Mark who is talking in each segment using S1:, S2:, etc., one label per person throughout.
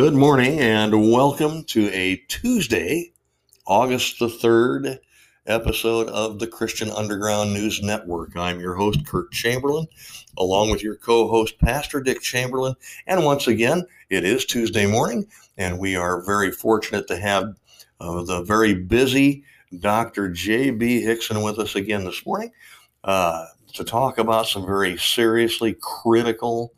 S1: Good morning and welcome to a Tuesday, August the 3rd episode of the Christian Underground News Network. I'm your host, Kurt Chamberlain, along with your co host, Pastor Dick Chamberlain. And once again, it is Tuesday morning, and we are very fortunate to have uh, the very busy Dr. J.B. Hixson with us again this morning uh, to talk about some very seriously critical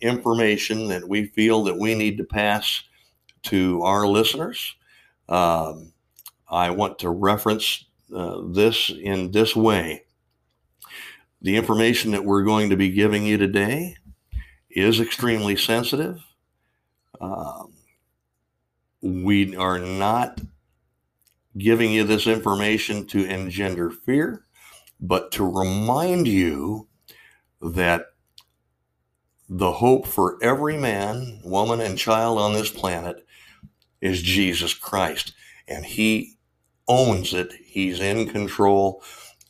S1: information that we feel that we need to pass to our listeners. Um, I want to reference uh, this in this way. The information that we're going to be giving you today is extremely sensitive. Um, we are not giving you this information to engender fear, but to remind you that the hope for every man, woman, and child on this planet is Jesus Christ. And He owns it, He's in control.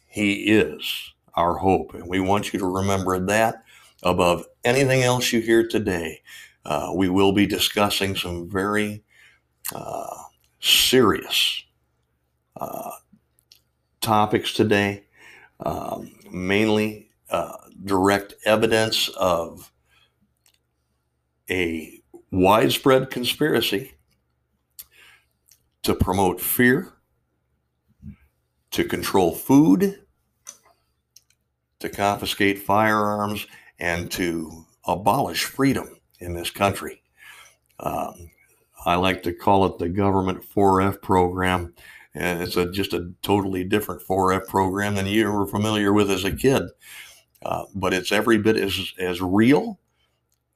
S1: He is our hope. And we want you to remember that above anything else you hear today. Uh, we will be discussing some very uh, serious uh, topics today, um, mainly uh, direct evidence of a widespread conspiracy to promote fear, to control food, to confiscate firearms, and to abolish freedom in this country. Um, I like to call it the government 4F program. And it's a, just a totally different 4F program than you were familiar with as a kid. Uh, but it's every bit as, as real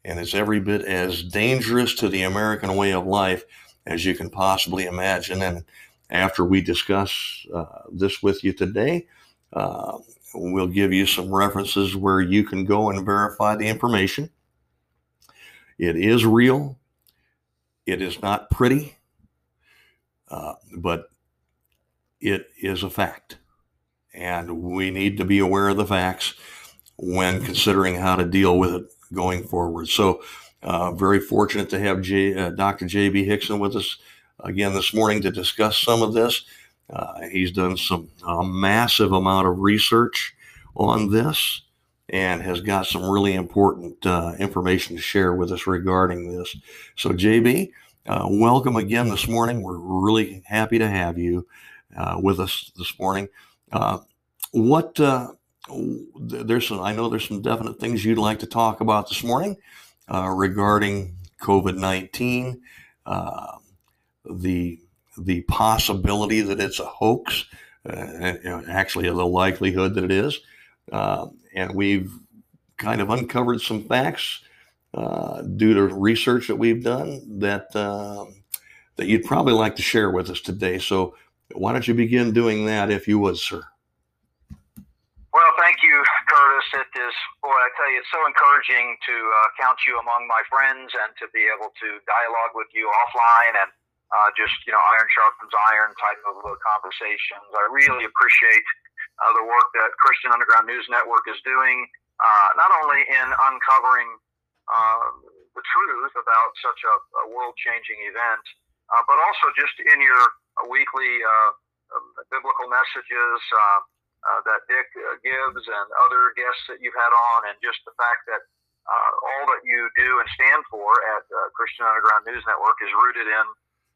S1: and it's every bit as dangerous to the American way of life as you can possibly imagine. And after we discuss uh, this with you today, uh, we'll give you some references where you can go and verify the information. It is real. It is not pretty, uh, but it is a fact. And we need to be aware of the facts when considering how to deal with it going forward. So, uh, very fortunate to have J, uh, Dr. J.B. Hixson with us again this morning to discuss some of this. Uh, he's done some a massive amount of research on this and has got some really important uh, information to share with us regarding this. So, JB, uh, welcome again this morning. We're really happy to have you uh, with us this morning. what there's some, I know there's some definite things you'd like to talk about this morning uh, regarding COVID 19, uh, the, the possibility that it's a hoax, uh, actually, the likelihood that it is. Um, and we've kind of uncovered some facts uh, due to research that we've done that, um, that you'd probably like to share with us today. So, why don't you begin doing that if you would, sir?
S2: You, Curtis. It is, boy, I tell you, it's so encouraging to uh, count you among my friends and to be able to dialogue with you offline and uh, just, you know, iron sharpens iron type of uh, conversations. I really appreciate uh, the work that Christian Underground News Network is doing, uh, not only in uncovering uh, the truth about such a, a world changing event, but also just in your weekly biblical messages uh, that Dick uh, gives and other guests that you've had on, and just the fact that uh, all that you do and stand for at uh, Christian Underground News Network is rooted in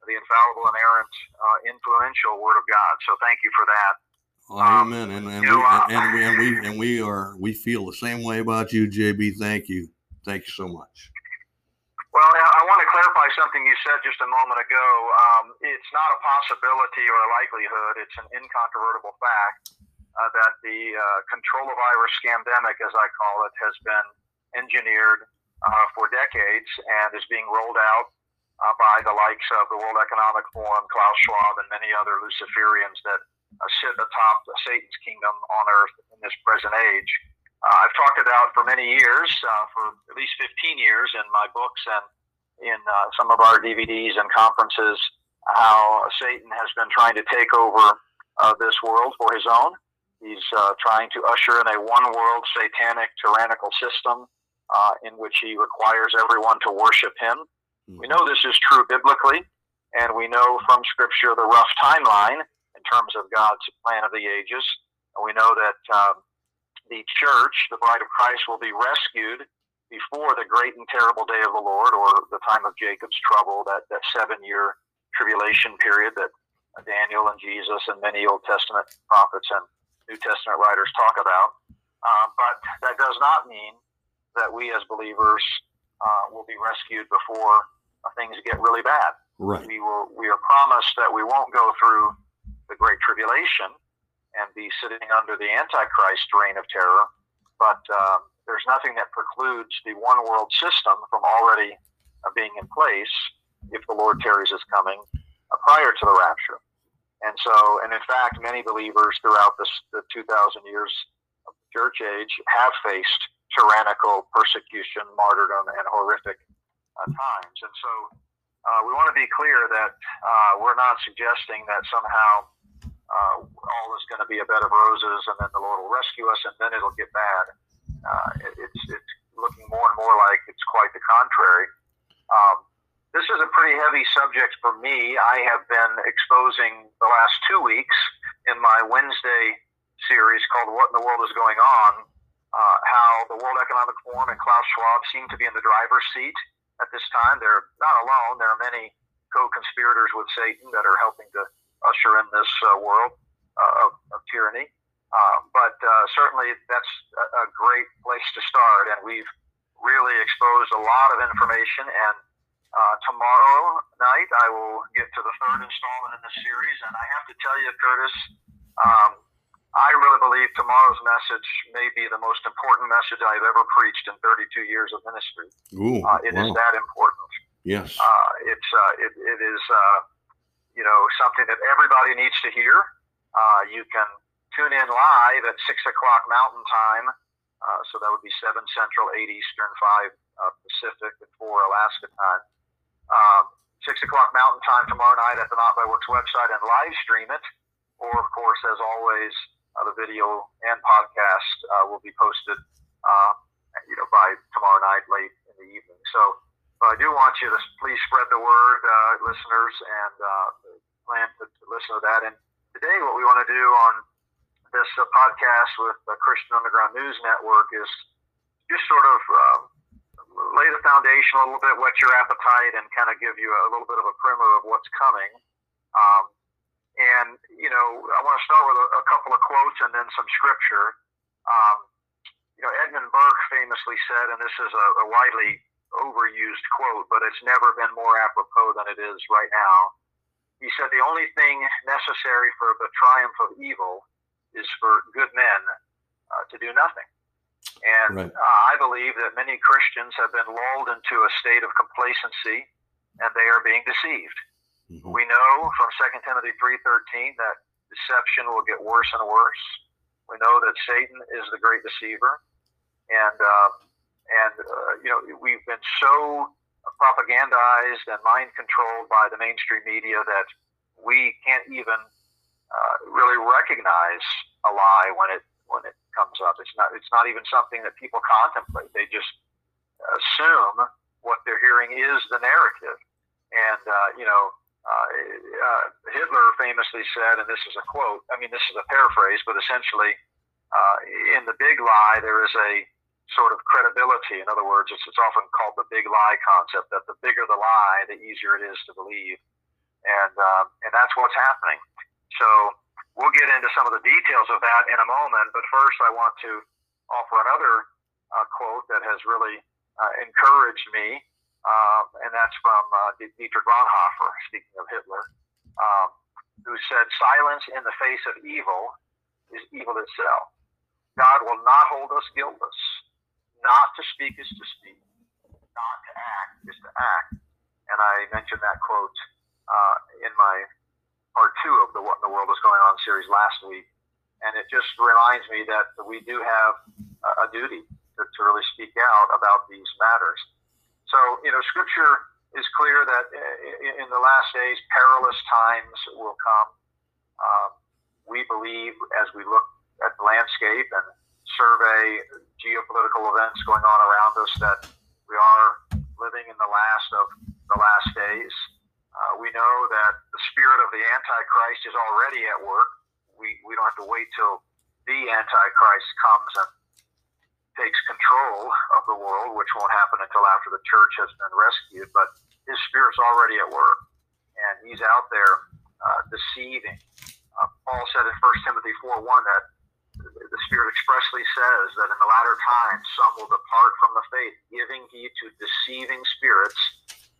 S2: the infallible, inerrant, uh, influential Word of God. So thank you for that.
S1: Well, um, amen. And, and, we, know, and, and, we, and we and we are we feel the same way about you, JB. Thank you. Thank you so much.
S2: Well, I want to clarify something you said just a moment ago. Um, it's not a possibility or a likelihood; it's an incontrovertible fact uh, that the uh, control of virus scamdemic, as I call it, has been engineered uh, for decades and is being rolled out uh, by the likes of the World Economic Forum, Klaus Schwab, and many other Luciferians that uh, sit atop Satan's kingdom on earth in this present age. Uh, I've talked about for many years, for at least 15 years in my books and in some of our DVDs and conferences, how Satan has been trying to take over this world for his own. He's uh, trying to usher in a one world satanic tyrannical system uh, in which he requires everyone to worship him. We know this is true biblically, and we know from Scripture the rough timeline in terms of God's plan of the ages. And we know that um, the church, the bride of Christ, will be rescued before the great and terrible day of the Lord or the time of Jacob's trouble, that, that seven year tribulation period that Daniel and Jesus and many Old Testament prophets and New Testament writers talk about. Uh, but that does not mean that we as believers uh, will be rescued before things get really bad.
S1: Right.
S2: We will. We are promised that we won't go through the great tribulation and be sitting under the Antichrist reign of terror, but um, there's nothing that precludes the one world system from already uh, being in place if the Lord tarries is coming uh, prior to the rapture. And so, and in fact, many believers throughout this, the 2,000 years of the church age have faced tyrannical persecution, martyrdom, and horrific uh, times. And so, uh, we want to be clear that uh, we're not suggesting that somehow uh, all is going to be a bed of roses and then the Lord will rescue us and then it'll get bad. Uh, it, it's, it's looking more and more like it's quite the contrary. Um, this is a pretty heavy subject for me. I have been exposing the last two weeks in my Wednesday series called What in the World is Going On, uh, how the World Economic Forum and Klaus Schwab seem to be in the driver's seat at this time. They're not alone. There are many co-conspirators with Satan that are helping to usher in this uh, world uh, of, of, tyranny. Uh, but uh, certainly that's a, a great place to start, and we've really exposed a lot of information and uh, tomorrow night, I will get to the third installment in the series, and I have to tell you, Curtis, um, I really believe tomorrow's message may be the most important message I've ever preached in 32 years of ministry.
S1: Ooh,
S2: uh, it wow. is that important.
S1: Yes.
S2: Uh, it's uh, it, it is uh, you know something that everybody needs to hear. Uh, you can tune in live at six o'clock Mountain Time, uh, so that would be seven Central, eight Eastern, five Pacific, and four Alaska time um, 6 o'clock Mountain Time tomorrow night at the Not by Works website and live stream it. Or, of course, as always, uh, the video and podcast uh, will be posted, uh, you know, by tomorrow night late in the evening. So I do want you to please spread the word, uh, listeners, and uh, plan to, to, listen to that. And today, what we want to do on this uh, podcast with the Christian Underground News Network is just sort of um, lay the foundation a little bit, whet your appetite, and kind of give you a little bit of a primer of what's coming. Um, and, you know, I want to start with a, a, couple of quotes and then some scripture. Um, you know, Edmund Burke famously said, and this is a, a widely overused quote, but it's never been more apropos than it is right now. He said, The only thing necessary for the triumph of evil is for good men uh, to do nothing. And right. uh, I believe that many Christians have been lulled into a state of complacency and they are being deceived. Mm-hmm. We know from 2 Timothy 3.13 that deception will get worse and worse. We know that Satan is the great deceiver. And, um, and uh, you know, we've been so propagandized and mind controlled by the mainstream media that we can't even uh, really recognize a lie when it when it comes up. It's not it's not even something that people contemplate. They just assume what they're hearing is the narrative. And uh, you know, uh, uh, Hitler famously said, and this is a quote. I mean, this is a paraphrase, but essentially, uh, in the big lie, there is a sort of credibility. In other words, it's, it's often called the big lie concept. That the bigger the lie, the easier it is to believe, and um, and that's what's happening. So We'll get into some of the details of that in a moment, but first I want to offer another uh, quote that has really uh, encouraged me, uh, and that's from uh, Dietrich Bonhoeffer, speaking of Hitler, um, who said, Silence in the face of evil is evil itself. God will not hold us guiltless. Not to speak is to speak, not to act is to act. And I mentioned that quote uh, in my part two of the What in the World is Going On series last week. And it just reminds me that we do have a duty to, to really speak out about these matters. So, you know, scripture is clear that in the last days, perilous times will come. Um, we believe as we look at the landscape and survey geopolitical events going on around us that we are living in the last of the that the spirit of the Antichrist is already at work. We, we don't have to wait till the Antichrist comes and takes control of the world, which won't happen until after the church has been rescued. But his spirit's already at work, and he's out there uh, deceiving. Uh, Paul said in 1 Timothy 4 1 that the Spirit expressly says that in the latter times some will depart from the faith, giving heed to deceiving spirits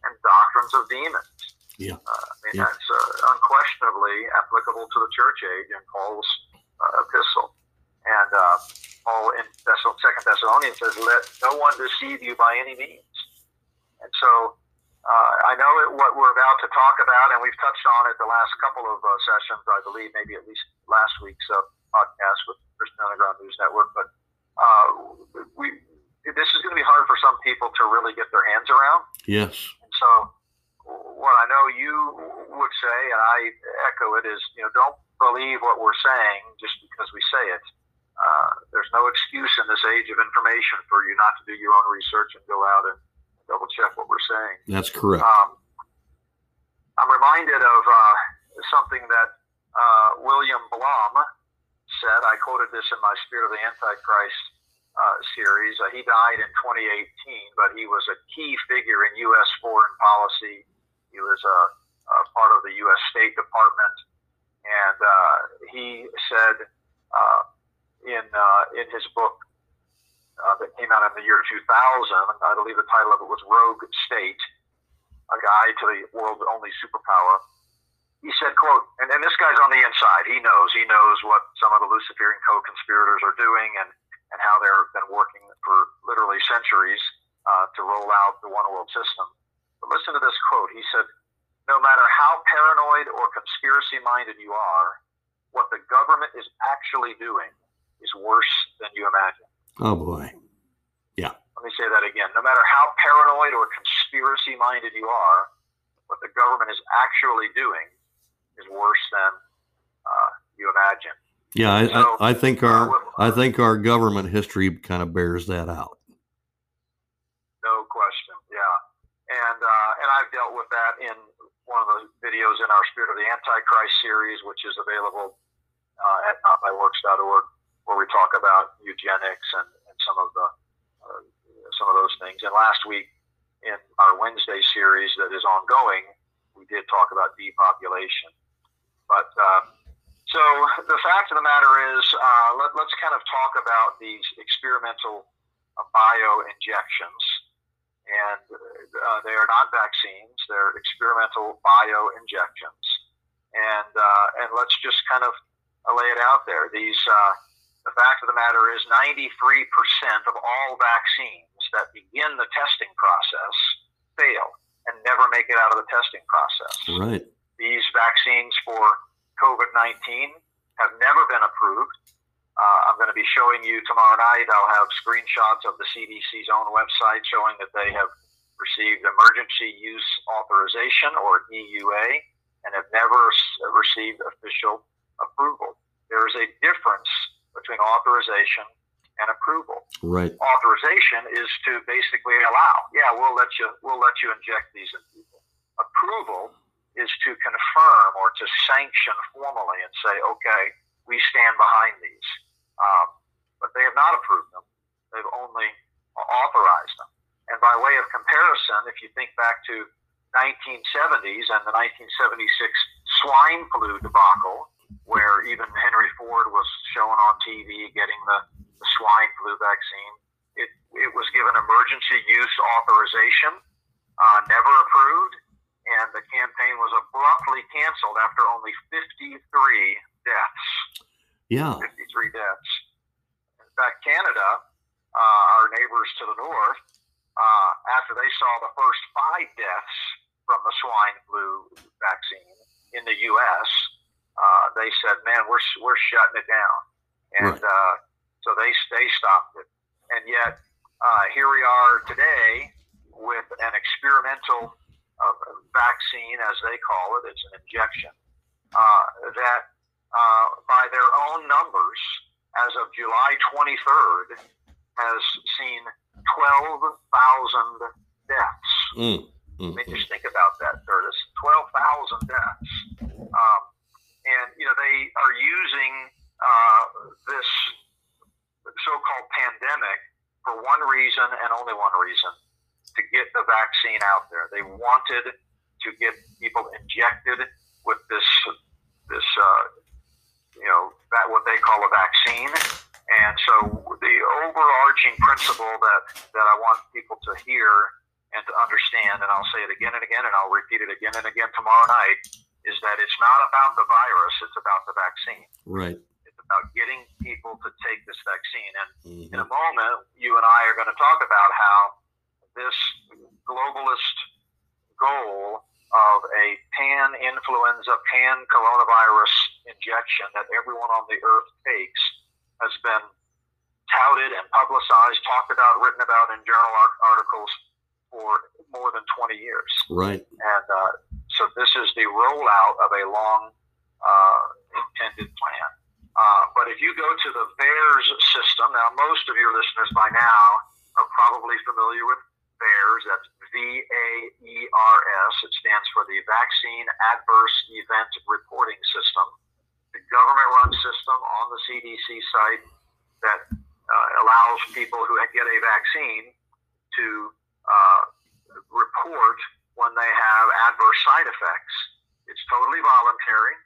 S2: and doctrines of demons.
S1: Yeah.
S2: Uh, I mean,
S1: Yeah.
S2: that's uh, unquestionably applicable to the church age in Paul's uh, epistle. And uh, Paul in Thessal- Second Thessalonians says, "Let no one deceive you by any means." And so, uh, I know it, what we're about to talk about, and we've touched on it the last couple of uh, sessions, I believe, maybe at least last week's uh, podcast with Christian Underground News Network. But uh, we, this is going to be hard for some people to really get their hands around.
S1: Yes.
S2: And so, what I know you would say, and I echo it, is you know don't believe what we're saying just because we say it. Uh, there's no excuse in this age of information for you not to do your own research and go out and double check what we're saying.
S1: That's correct.
S2: Um, I'm reminded of uh, something that uh, William Blum said. I quoted this in my Spirit of the Antichrist uh, series. Uh, he died in 2018, but he was a key figure in U.S. foreign policy. He was a, a part of the U.S. State Department, and uh, he said uh, in uh, in his book uh, that came out in the year 2000, I believe the title of it was Rogue State, a guide to the world's only superpower. He said, quote, and, and this guy's on the inside. He knows. He knows what some of the Luciferian co-conspirators are doing and, and how they've been working for literally centuries uh, to roll out the one world system. Listen to this quote. He said, no matter how paranoid or conspiracy minded you are, what the government is actually doing is worse than you imagine.
S1: Oh boy. Yeah.
S2: Let me say that again. No matter how paranoid or conspiracy minded you are, what the government is actually doing is worse than uh, you imagine.
S1: Yeah, I,
S2: So,
S1: I, I think our
S2: uh,
S1: I think our government history kind of bears that out.
S2: No question. And uh, and I've dealt with that in one of the videos in our Spirit of the Antichrist series, which is available uh, at notbyworks.org, where we talk about eugenics and, and some of the uh, some of those things. And last week in our Wednesday series that is ongoing, we did talk about depopulation. But um, so the fact of the matter is, uh, let, let's kind of talk about these experimental uh, bio injections and uh, they are not vaccines; they're experimental bio injections. And uh, and let's just kind of lay it out there. These uh, the fact of the matter is, 93% of all vaccines that begin the testing process fail and never make it out of the testing process.
S1: Right.
S2: These vaccines for COVID 19 have never been approved. Uh, I'm going to be showing you tomorrow night. I'll have screenshots of the CDC's own website showing that they have received emergency use authorization or EUA and have never received official approval. There is a difference between authorization and approval
S1: Right.
S2: authorization is to basically allow. Yeah, we'll let you we'll let you inject these in people. Approval is to confirm or to sanction formally and say, okay, we stand behind these. Um, but they have not approved them; they've only authorized them. And by way of comparison, if you think back to 1970s and the 1976 swine flu debacle, where even Henry Ford was shown on TV getting the, the swine flu vaccine. It, it was given emergency use authorization, uh, never approved, and the campaign was abruptly canceled after only 53 deaths.
S1: Yeah.
S2: 53 deaths. In fact, Canada, uh, our neighbors to the north, uh, after they saw the first five deaths from the swine flu vaccine in the U.S., uh, they said, "Man, we're we're shutting it down," and
S1: Right.
S2: uh, so they they stopped it. And yet, uh, here we are today with an experimental uh, vaccine, as they call it. It's an injection uh, that uh, by their own numbers, as of July 23rd, has seen 12,000 deaths.
S1: Mm,
S2: I
S1: mm,
S2: mean,
S1: mm.
S2: just think about that, Curtis. 12,000 deaths. Um, and, you know, they are using uh, this so called pandemic for one reason and only one reason to get the vaccine out there. They wanted to get people injected with this, this uh, you know, that what they call a vaccine. And so the overarching principle that, that I want people to hear and to understand, and I'll say it again and again, and I'll repeat it again and again tomorrow night, is that it's not about the virus, it's about the vaccine.
S1: Right.
S2: It's about getting people to take this vaccine. And
S1: Mhm.
S2: in a moment, you and I are going to talk about how this globalist goal of a pan influenza, pan coronavirus injection that everyone on the earth takes has been touted and publicized, talked about, written about in journal art- articles for more than 20 years.
S1: Right.
S2: And uh, so this is the rollout of a long uh, intended plan. Uh, but if you go to the VAERS system, now most of your listeners by now are probably familiar with VAERS. That's V A E R S. It stands for the Vaccine Adverse Event Reporting System. The government run system on the CDC site that uh, allows people who get a vaccine to uh, report when they have adverse side effects. It's totally voluntary,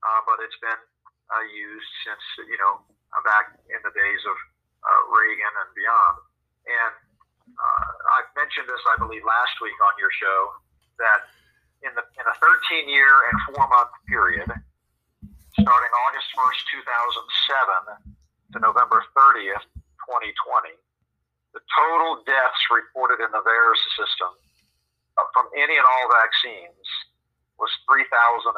S2: uh, but it's been uh, used since you know back in the days of uh, Reagan and beyond. And uh, I mentioned this, I believe, last week on your show that in the in a 13 year and four month period, starting August 1st, 2007 to November 30th, 2020, the total deaths reported in the VAERS system uh, from any and all vaccines was 3,001.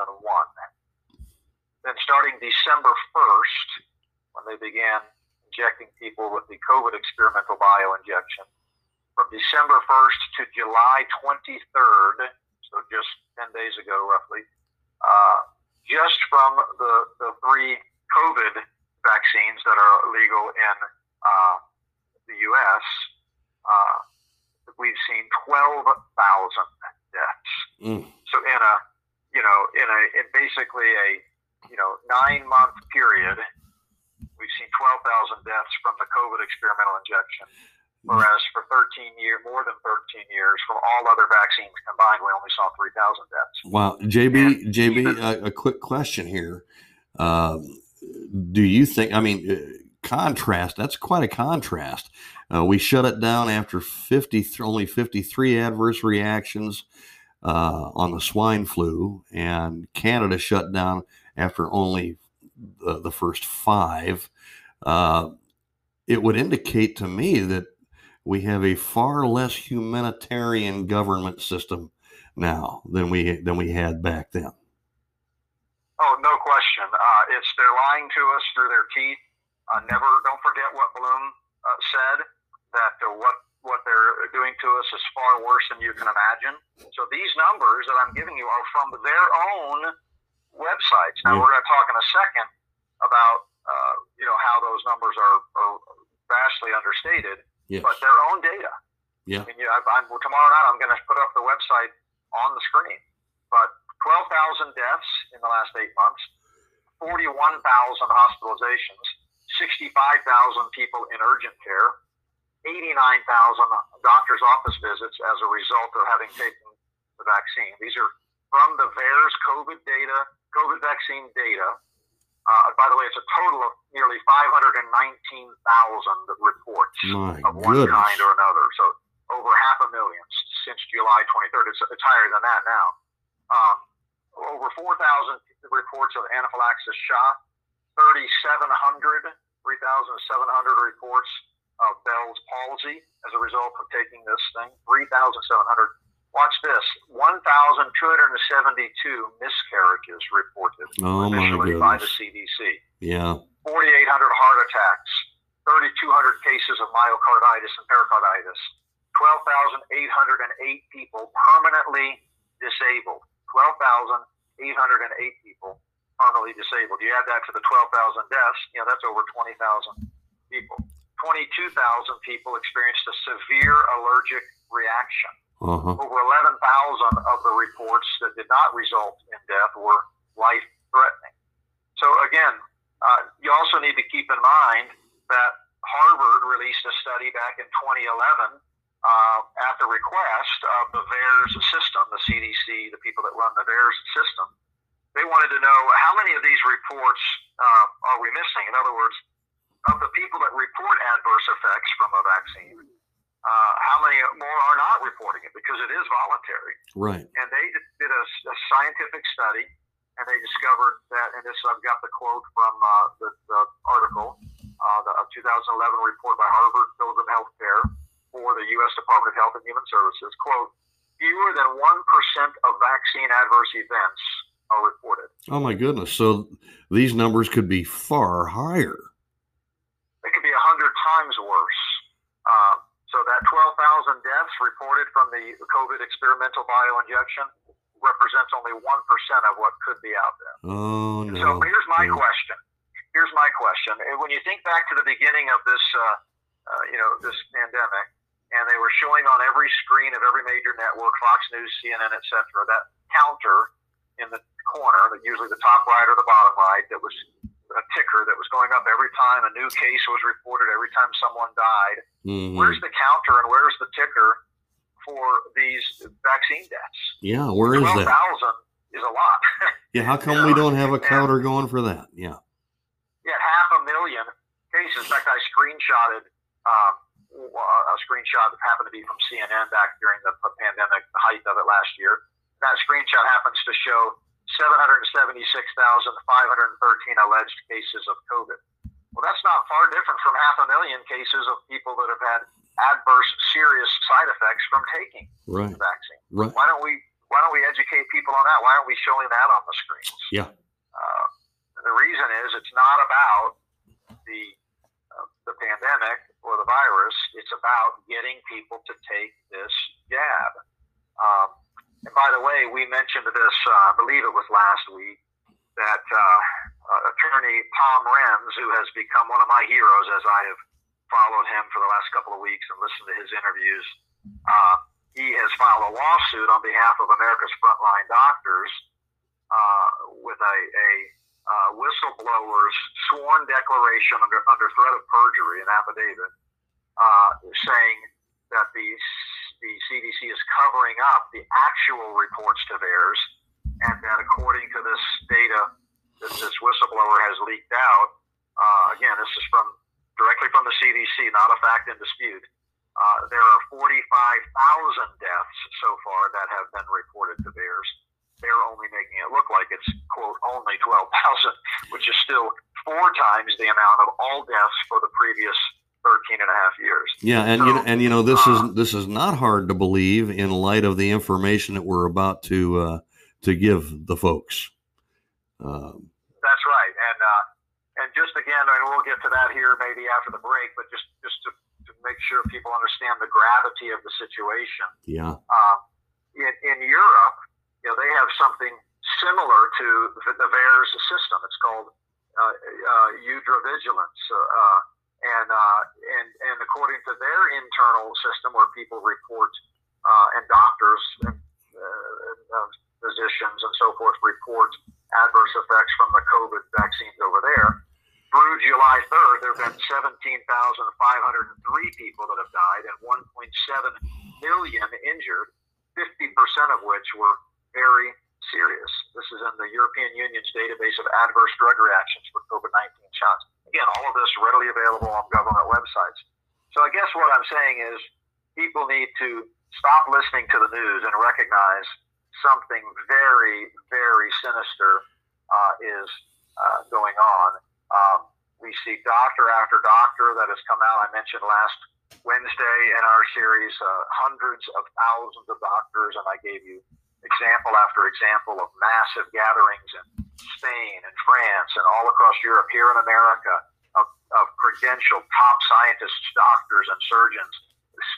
S2: Then starting December 1st, when they began injecting people with the COVID experimental bioinjection, from December 1st to July 23rd, so just 10 days ago roughly, uh, just from the, the three COVID vaccines that are legal in uh, the U.S., uh, we've seen 12,000 deaths.
S1: Mm.
S2: So in a, you know, in a, in basically a, you know, nine month period, we've seen 12,000 deaths from the COVID experimental injection. Whereas for 13 years, more than 13 years, from all other vaccines combined, we only saw 3,000 deaths.
S1: Wow, JB, JB, a, a quick question here. Um, do you think? I mean, uh, contrast. That's quite a contrast. Uh, we shut it down after fifty, only fifty-three adverse reactions uh, on the swine flu, and Canada shut down after only the, the first five. Uh, it would indicate to me that we have a far less humanitarian government system now than we than we had back then.
S2: Oh, no question. Uh, it's they're lying to us through their teeth. Uh, never, don't forget what Blum uh, said that uh, what what they're doing to us is far worse than you can imagine. So these numbers that I'm giving you are from their own websites. Now
S1: Yeah.
S2: we're going to talk in a second about uh, you know how those numbers are, are vastly understated,
S1: Yes.
S2: but their own data.
S1: Yeah.
S2: And, you know, I'm, tomorrow night I'm going to put up the website on the screen. But 12,000 deaths in the last eight months, 41,000 hospitalizations, 65,000 people in urgent care, 89,000 doctor's office visits as a result of having taken the vaccine. These are from the VAERS COVID data, COVID vaccine data. Uh, by the way, it's a total of nearly 519,000 reports
S1: My
S2: of one
S1: goodness.
S2: kind or another. So over half a million since July 23rd. It's, it's higher than that now. Um, over 4,000 reports of anaphylaxis shock, 3,700, 3,700 reports of Bell's palsy as a result of taking this thing. 3,700. Watch this 1,272 miscarriages reported
S1: Oh
S2: initially by the. CDC.
S1: Yeah.
S2: 4,800 heart attacks, 3,200 cases of myocarditis and pericarditis, 12,808 people permanently disabled. 12,808 people permanently disabled. You add that to the 12,000 deaths, you know, that's over 20,000 people. 22,000 people experienced a severe allergic reaction.
S1: Uh huh.
S2: Over 11,000 of the reports that did not result in death were life threatening. So, again, uh, you also need to keep in mind that Harvard released a study back in 2011 uh, at the request of the VAERS system, the CDC, the people that run the VAERS system. They wanted to know how many of these reports uh, are we missing? In other words, of the people that report adverse effects from a vaccine, uh, how many more are not reporting it because it is voluntary.
S1: Right.
S2: And they did a, a scientific study, and they discovered that, and this I've got the quote from uh, the, the, article, uh, the 2011 report by Harvard Pilgrim Healthcare for the U.S. Department of Health and Human Services. Quote: Fewer than one percent of vaccine adverse events are reported.
S1: Oh my goodness! So these numbers could be far higher.
S2: It could be a hundred times worse. Uh, so that 12,000 deaths reported from the COVID experimental bioinjection represents only 1% of what could be out there.
S1: Oh, no.
S2: So here's my
S1: no.
S2: question. Here's my question. When you think back to the beginning of this, uh, uh, you know, this pandemic, and they were showing on every screen of every major network, Fox News, CNN, et cetera, that counter in the corner, that usually the top right or the bottom right, that was a ticker that was going up every time a new case was reported, every time someone died.
S1: Mhm.
S2: Where's the counter and where's the ticker for these vaccine deaths?
S1: Yeah, where is that?
S2: thousand is a lot.
S1: Yeah, how come we don't have a counter going for that? Yeah.
S2: yeah, half a million cases. In fact, I screenshotted um, a screenshot that happened to be from CNN back during the pandemic, the height of it last year. That screenshot happens to show 776,513 alleged cases of COVID. Well, that's not far different from half a million cases of people that have had adverse, serious side effects from taking
S1: Right.
S2: the vaccine.
S1: Right.
S2: Why don't we Why don't we educate people on that? Why aren't we showing that on the screens?
S1: Yeah.
S2: Uh, the reason is it's not about the uh, the pandemic or the virus. It's about getting people to take this jab. Um, and by the way, we mentioned this. Uh, I believe it was last week that uh, uh, attorney Tom Renz, who has become one of my heroes as I have followed him for the last couple of weeks and listened to his interviews. Uh, he has filed a lawsuit on behalf of America's frontline doctors uh, with a, a uh, whistleblower's sworn declaration under, under threat of perjury, an affidavit, uh, saying that the, the CDC is covering up the actual reports to VAERS, and that according to this data that this whistleblower has leaked out, uh, again, this is from directly from the CDC, not a fact in dispute. Uh, there are 45,000 deaths so far that have been reported to VAERS. They're only making it look like it's, quote, only 12,000, which is still four times the amount of all deaths for the previous 13 and a half years.
S1: Yeah, and
S2: So,
S1: you know, and you know this
S2: uh,
S1: is this is not hard to believe in light of the information that we're about to uh, to give the folks. Um,
S2: That's right. And uh, and just again, and we'll get to that here maybe after the break, but just just to, to make sure people understand the gravity of the situation.
S1: yeah,
S2: Um, in, in Europe, you know, they have something similar to the, VAERS system. It's called uh, uh, Vigilance. Uh, and, uh, and, and according to their internal system where people report, uh, and doctors and uh, uh, physicians and so forth report adverse effects from the COVID vaccines over there, through July 3rd, there have been 17,503 people that have died and 1.7 million injured, 50% of which were very serious. This is in the European Union's database of adverse drug reactions for COVID 19 shots. Again, all of this readily available on government websites. So I guess what I'm saying is people need to stop listening to the news and recognize something very, very sinister uh, is uh, going on. Um, we see doctor after doctor that has come out. I mentioned last Wednesday in our series uh, hundreds of thousands of doctors, and I gave you example after example of massive gatherings in Spain and France and all across Europe, here in America, of, of credentialed top scientists, doctors, and surgeons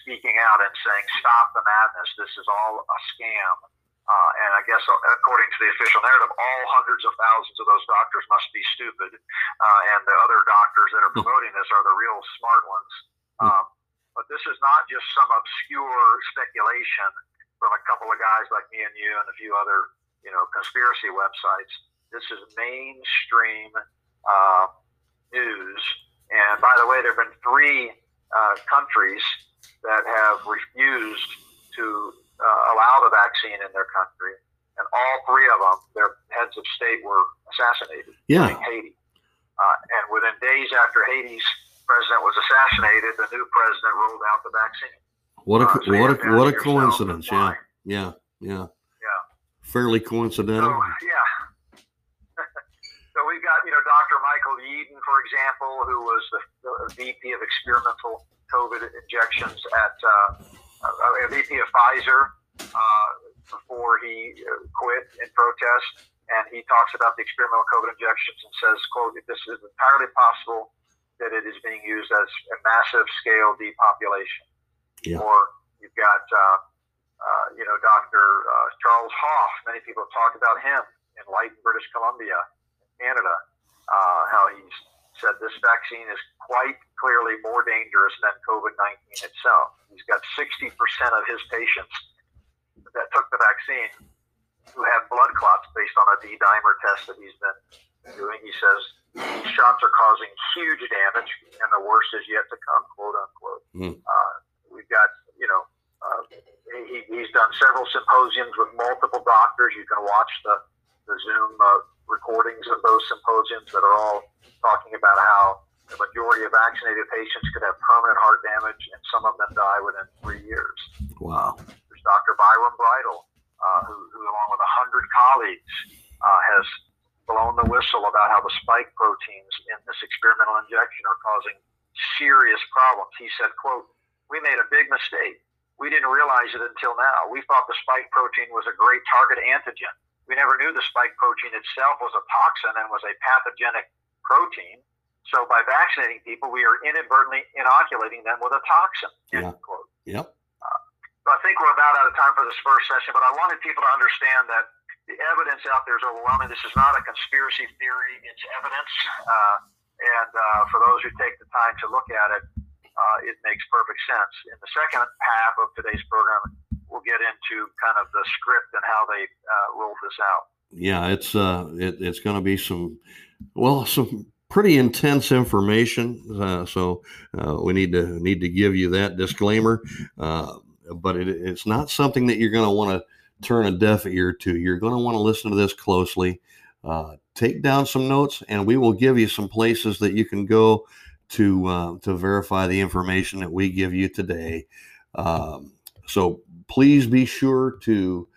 S2: speaking out and saying, "Stop the madness! This is all a scam." Uh, and I guess, according to the official narrative, all hundreds of thousands of those doctors must be stupid, uh, and the other doctors that are promoting this are the real smart ones. Um, but this is not just some obscure speculation. from a couple of guys like me and you and a few other, you know, conspiracy websites. This is mainstream uh, news. And by the way, there have been three uh, countries that have refused to uh, allow the vaccine in their country, and all three of them, their heads of state were assassinated.
S1: Yeah.
S2: Haiti. Uh, and within days after Haiti's president was assassinated, the new president rolled out the vaccine.
S1: What a
S2: Uh, so
S1: what a what a coincidence. Yeah. Yeah. Yeah.
S2: Yeah.
S1: Fairly
S2: So
S1: coincidental.
S2: yeah. So we've got you know Dr. Michael Yeadon, for example, who was the, the VP of experimental COVID injections at uh, uh, VP of Pfizer uh, before he uh, quit in protest, and he talks about the experimental COVID injections and says, "quote This is entirely possible that it is being used as a massive scale depopulation."
S1: Yeah.
S2: Or you've got uh, uh, you know, Dr. Uh, Charles Hoffe. Many people have talked about him in Lytton, British Columbia, Canada. Uh, how he's said this vaccine is quite clearly more dangerous than COVID 19 itself. He's got 60% of his patients that took the vaccine who have blood clots based on a D dimer test that he's been doing. He says these shots are causing huge damage and the worst is yet to come, quote unquote.
S1: Hmm.
S2: Uh, we've got, you know, uh, he, he's done several symposiums with multiple doctors. You can watch the, the Zoom uh, recordings of those symposiums that are all talking about how the majority of vaccinated patients could have permanent heart damage and some of them die within three years.
S1: Wow.
S2: There's Dr. Byron Bridle, uh, who, who, along with 100 colleagues, uh, has blown the whistle about how the spike proteins in this experimental injection are causing serious problems. He said, quote, we made a big mistake. We didn't realize it until now. We thought the spike protein was a great target antigen. We never knew the spike protein itself was a toxin and was a pathogenic protein. So by vaccinating people, we are inadvertently inoculating them with a toxin.
S1: Yeah. Yep.
S2: So I think we're about out of time for this first session, but I wanted people to understand that the evidence out there is overwhelming. This is not a conspiracy theory; it's evidence. Uh, and uh, for those who take the time to look at it, uh, it makes perfect sense. In the second half of today's program, we'll get into kind of the script and how they uh, rolled this out.
S1: Yeah, it's uh, it, it's going to be some, well, some pretty intense information. Uh, so uh, we need to need to give you that disclaimer. Uh, but it, it's not something that you're going to want to turn a deaf ear to. You're going to want to listen to this closely. Uh, take down some notes, and we will give you some places that you can go to uh, to verify the information that we give you today. Um, so please be sure to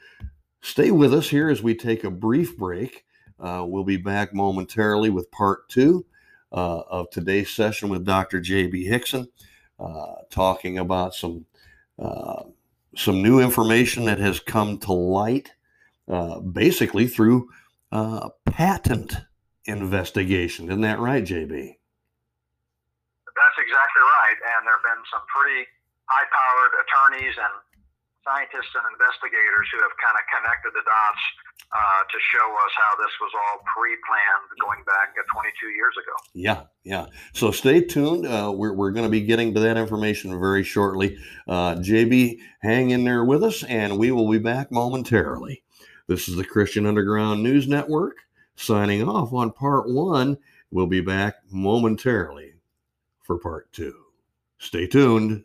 S1: stay with us here as we take a brief break. Uh, we'll be back momentarily with part two uh, of today's session with Dr. J.B. Hixson, uh, talking about some uh, some new information that has come to light, uh, basically through uh, patent investigation. Isn't that right, J.B.?
S2: That's exactly right. And there have been some pretty high powered attorneys and scientists and investigators who have kind of connected the dots uh, to show us how this was all pre planned going back uh, 22 years ago.
S1: Yeah, yeah. So stay tuned. Uh, we're we're going to be getting to that information very shortly. Uh, JB, hang in there with us, and we will be back momentarily. This is the Christian Underground News Network signing off on part one. We'll be back momentarily for part two. Stay tuned.